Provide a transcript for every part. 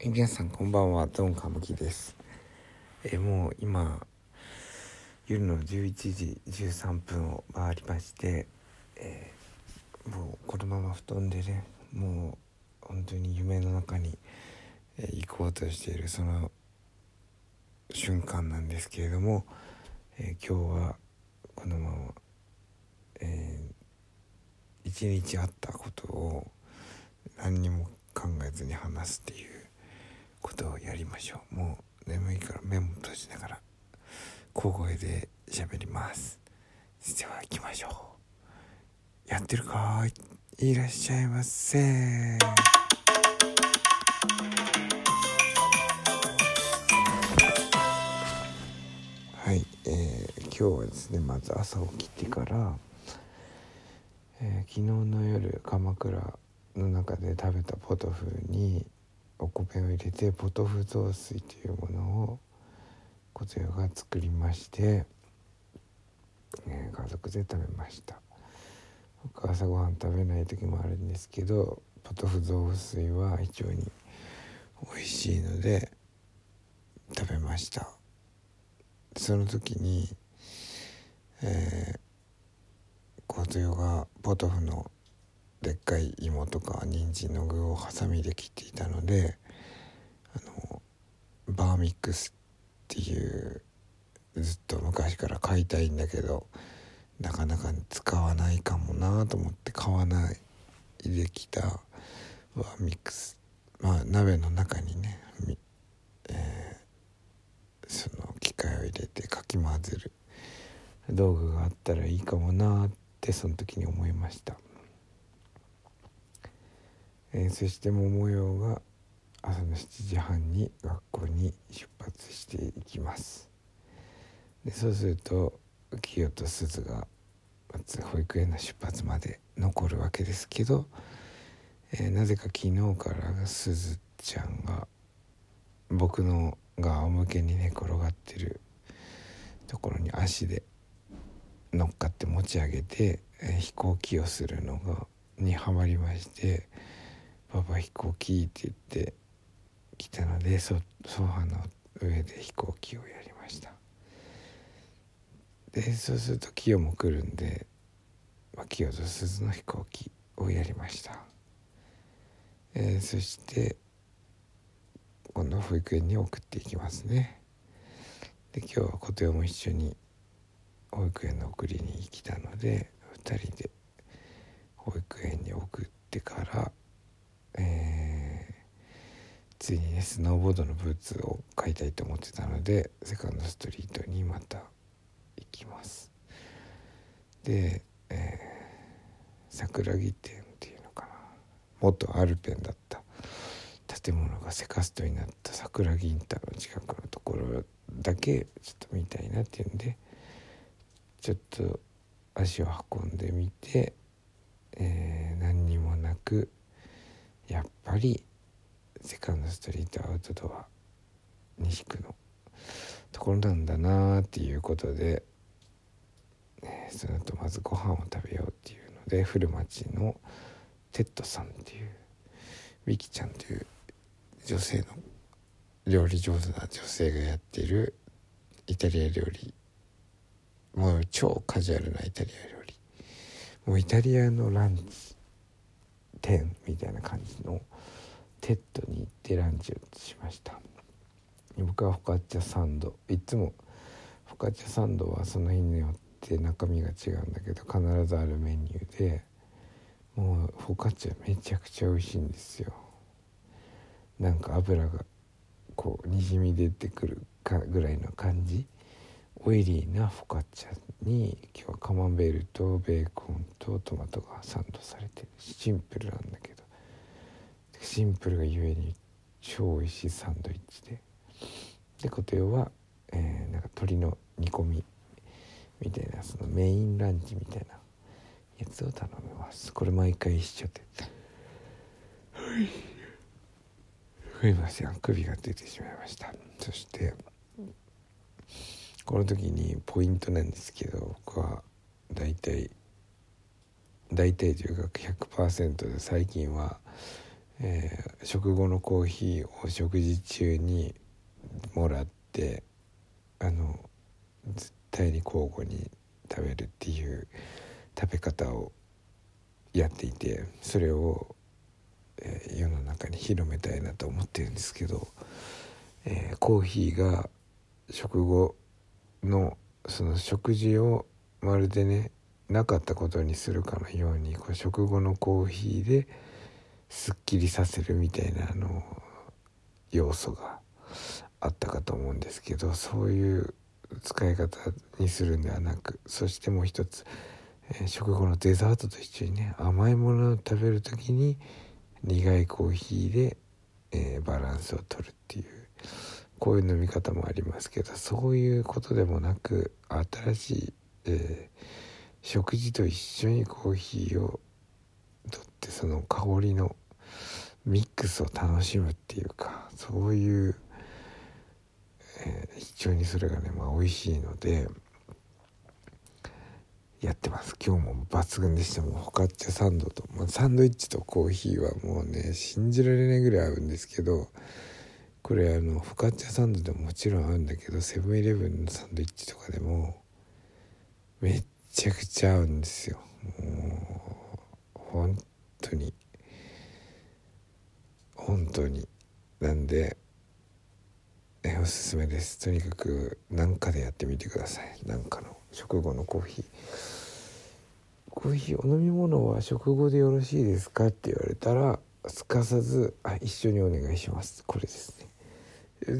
え皆さんこんばんは。ドンカムキです。えもう今夜の11時13分を回りまして、えーもうこのまま布団でねもう本当に夢の中に、え行こうとしているその瞬間なんですけれども、えー今日はこのまま、えー一日あったことを何にも考えずに話すっていうことをやりましょう。もう眠いから目も閉じながら小声で喋ります。それでは行きましょう。やってるかい。いらっしゃいませ。はい、えー今日はですねまず朝起きてから、えー昨日の夜鎌倉の中で食べたポトフにお米を入れてポトフ雑炊というものを小勢が作りまして、えー家族で食べました。僕朝ごはん食べない時もあるんですけどポトフ雑炊は非常に美味しいので食べました。その時にえー小勢がポトフのでっかい芋とか人参の具をハサミで切っていたのであのバーミックスっていうずっと昔から買いたいんだけどなかなか使わないかもなと思って買わないできたバーミックス。まあ鍋の中にねえーその機械を入れてかき混ぜる道具があったらいいかもなってその時に思いました、えーそして桃代が朝の7時半に学校に出発していきます。でそうすると清と鈴がま保育園の出発まで残るわけですけど、えーなぜか昨日から鈴ちゃんが僕のが仰向けに寝転がってるところに足で乗っかって持ち上げて、えー飛行機をするのがにはまりまして「パパ飛行機」って言って来たのでソソファの上で飛行機をやりました。でそうするとキヨも来るんで、まあ、キヨと鈴の飛行機をやりました、えーそして今度保育園に送っていきますね。で今日は琴代も一緒に保育園の送りに来たので2人で保育園に送ってから、えーついにねスノーボードのブーツを買いたいと思ってたのでセカンドストリートにまた行きます。で、えー桜木店っていうのかな。元アルペンだった。建物がセカストになった。桜木インターの近くのところだけちょっと見たいなっていうんでちょっと足を運んでみて、えー何にもなくやっぱりセカンドストリートアウトドア西区のところなんだなっていうことで、えーその後まずご飯を食べようっていうので古町のテッドさんっていうウィキちゃんという女性の料理上手な女性がやってるイタリア料理もう超カジュアルなイタリア料理。もうイタリアのランチ店みたいな感じのテッドに行ってランチをしました。僕はフォカッチャサンド。いつもフォカッチャサンドはその日によって中身が違うんだけど必ずあるメニューでもうフォカッチャめちゃくちゃ美味しいんですよ。なんか油がこうにじみ出てくるかぐらいの感じ。オイリーなフォカッチャに今日はカマンベールとベーコンとトマトがサンドされてる。シンプルなんだけど。シンプルがゆえに超美味しいサンドイッチで。でコテヨは、えーなんか鶏の煮込みみたいなそのメインランチみたいなやつを頼みます。これ毎回一緒ではい。すいません。首が出てしまいました。そしてこの時にポイントなんですけど僕は大体大体というか100%で最近は、えー、食後のコーヒーを食事中にもらってあの絶対に交互に食べるっていう食べ方をやっていてそれを、えー、世の中に広めたいなと思ってるんですけど、えー、コーヒーが食後のその食事をまるでねなかったことにするかのようにこう食後のコーヒーですっきりさせるみたいなあの要素があったかと思うんですけどそういう使い方にするんではなくそしてもう一つ、えー、食後のデザートと一緒にね甘いものを食べる時に苦いコーヒーで、えー、バランスをとるっていうこういう飲み方もありますけどそういうことでもなく新しい、えー、食事と一緒にコーヒーをとってその香りのミックスを楽しむっていうかそういう、えー、非常にそれがね、まあ、美味しいのでやってます。今日も抜群でした。もうフォカッチャサンドと、まあ、サンドイッチとコーヒーはもうね信じられないぐらい合うんですけどこれあのフカッチャサンドでももちろん合うんだけどセブンイレブンのサンドイッチとかでもめっちゃくちゃ合うんですよ。もう本当に。本当に。なんでえおすすめです。とにかく何かでやってみてください。何かの食後のコーヒー。コーヒーお飲み物は食後でよろしいですかって言われたらすかさず「あ一緒にお願いします」これですね。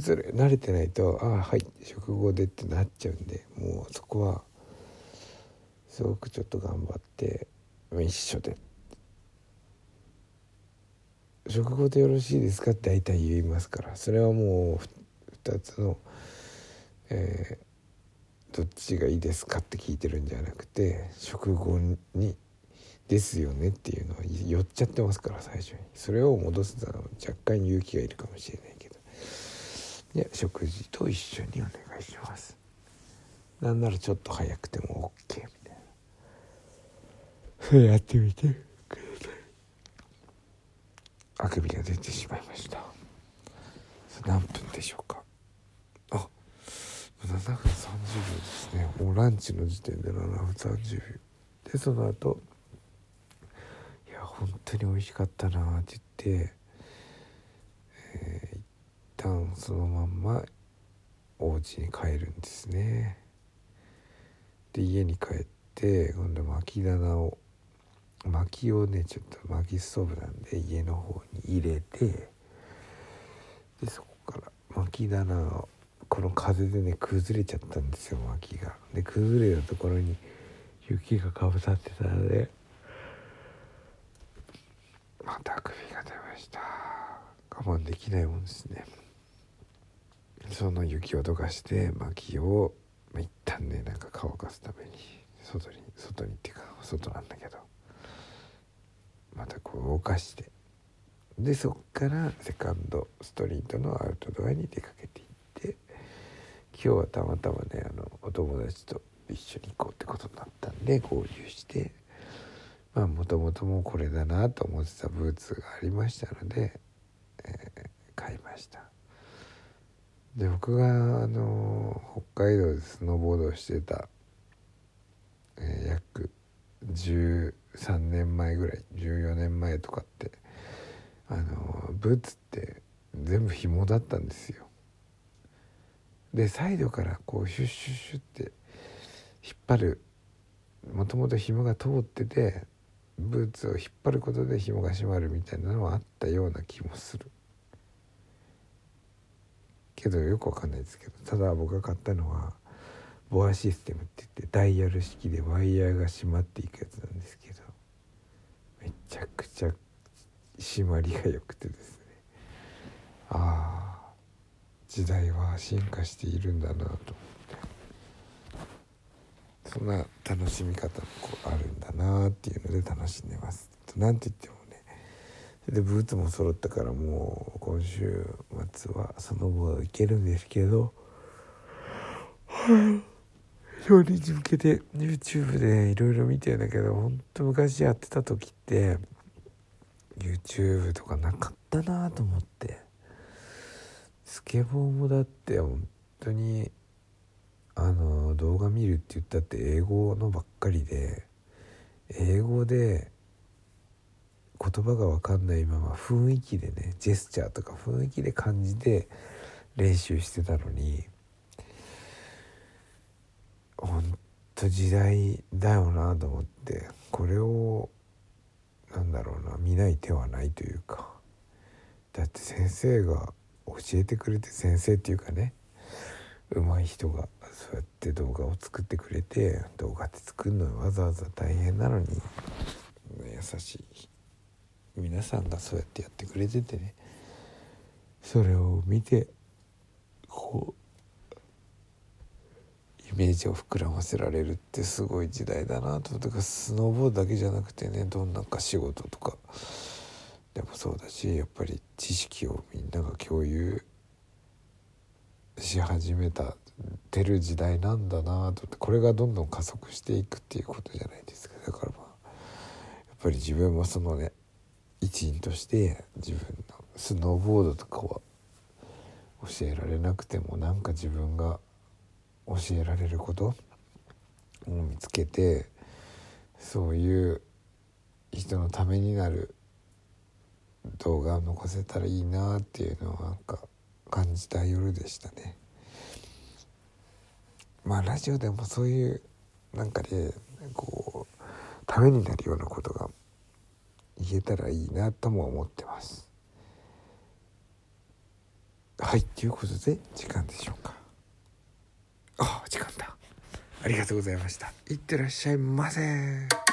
それ慣れてないと「ああはい食後で」ってなっちゃうんでもうそこはすごくちょっと頑張って一緒で「食後でよろしいですか?」って大体言いますからそれはもう2つの、えー、どっちがいいですかって聞いてるんじゃなくて食後にですよねっていうのは寄っちゃってますから最初にそれを戻すのは若干勇気がいるかもしれないで食事と一緒にお願いします。なんならちょっと早くても OK みたいな。それやってみてください。あくびが出てしまいました。何分でしょうか？あ7分30秒ですね。もうランチの時点で7分30秒。でその後いや本当に美味しかったなって言って旦そのまんまお家に帰るんですねで家に帰って今度薪棚を薪をねちょっと薪ストーブなんで家の方に入れてでそこから薪棚をこの風でね崩れちゃったんですよ薪が。で崩れたところに雪がかぶさってたのでまた首が出ました我慢できないもんですね。その雪をどかして薪を、まあ、一旦ねなんか乾かすために外に外にっていうか外なんだけどまたこう動かしてでそっからセカンドストリートのアウトドアに出かけていって今日はたまたまねあのお友達と一緒に行こうってことになったんで合流してまあもともともこれだなと思ってたブーツがありましたので、えー、買いました。で僕があの北海道でスノーボードをしてた、えー、約13年前ぐらい14年前とかってあのブーツって全部紐だったんですよ。でサイドからこうシュッシュッシュッって引っ張るもともと紐が通っててブーツを引っ張ることで紐が締まるみたいなのはあったような気もする。けどよくわかんないですけどただ僕が買ったのはボアシステムって言ってダイヤル式でワイヤーが締まっていくやつなんですけどめちゃくちゃ締まりが良くてですねああ時代は進化しているんだなと思ってそんな楽しみ方もあるんだなっていうので楽しんでます。なんて言ってもでブーツも揃ったからもう今週末はその後行けるんですけど今日に向けて YouTube でいろいろ見てんだけどほんと昔やってた時って YouTube とかなかったなと思って。スケボーもだって本当にあの動画見るって言ったって英語のばっかりで英語で言葉が分かんないまま雰囲気でねジェスチャーとか雰囲気で感じて練習してたのにほんと時代だよなと思ってこれをなんだろうな見ない手はないというかだって先生が教えてくれて先生っていうかね上手い人がそうやって動画を作ってくれて動画って作るのわざわざ大変なのに優しい皆さんがそうやってやってくれててねそれを見てこうイメージを膨らませられるってすごい時代だなとだからスノーボードだけじゃなくてねどんなか仕事とかでもそうだしやっぱり知識をみんなが共有し始めたてる時代なんだなと思ってこれがどんどん加速していくっていうことじゃないですか。だからまあやっぱり自分もそのね一員として自分のスノーボードとかは教えられなくてもなんか自分が教えられることを見つけてそういう人のためになる動画を残せたらいいなっていうのをなんか感じた夜でしたね。まあラジオでもそういうなんかねこうためになるようなことが言えたらいいなとも思ってます。はいということで時間でしょうか。あ時間だ。ありがとうございました。いってらっしゃいませ。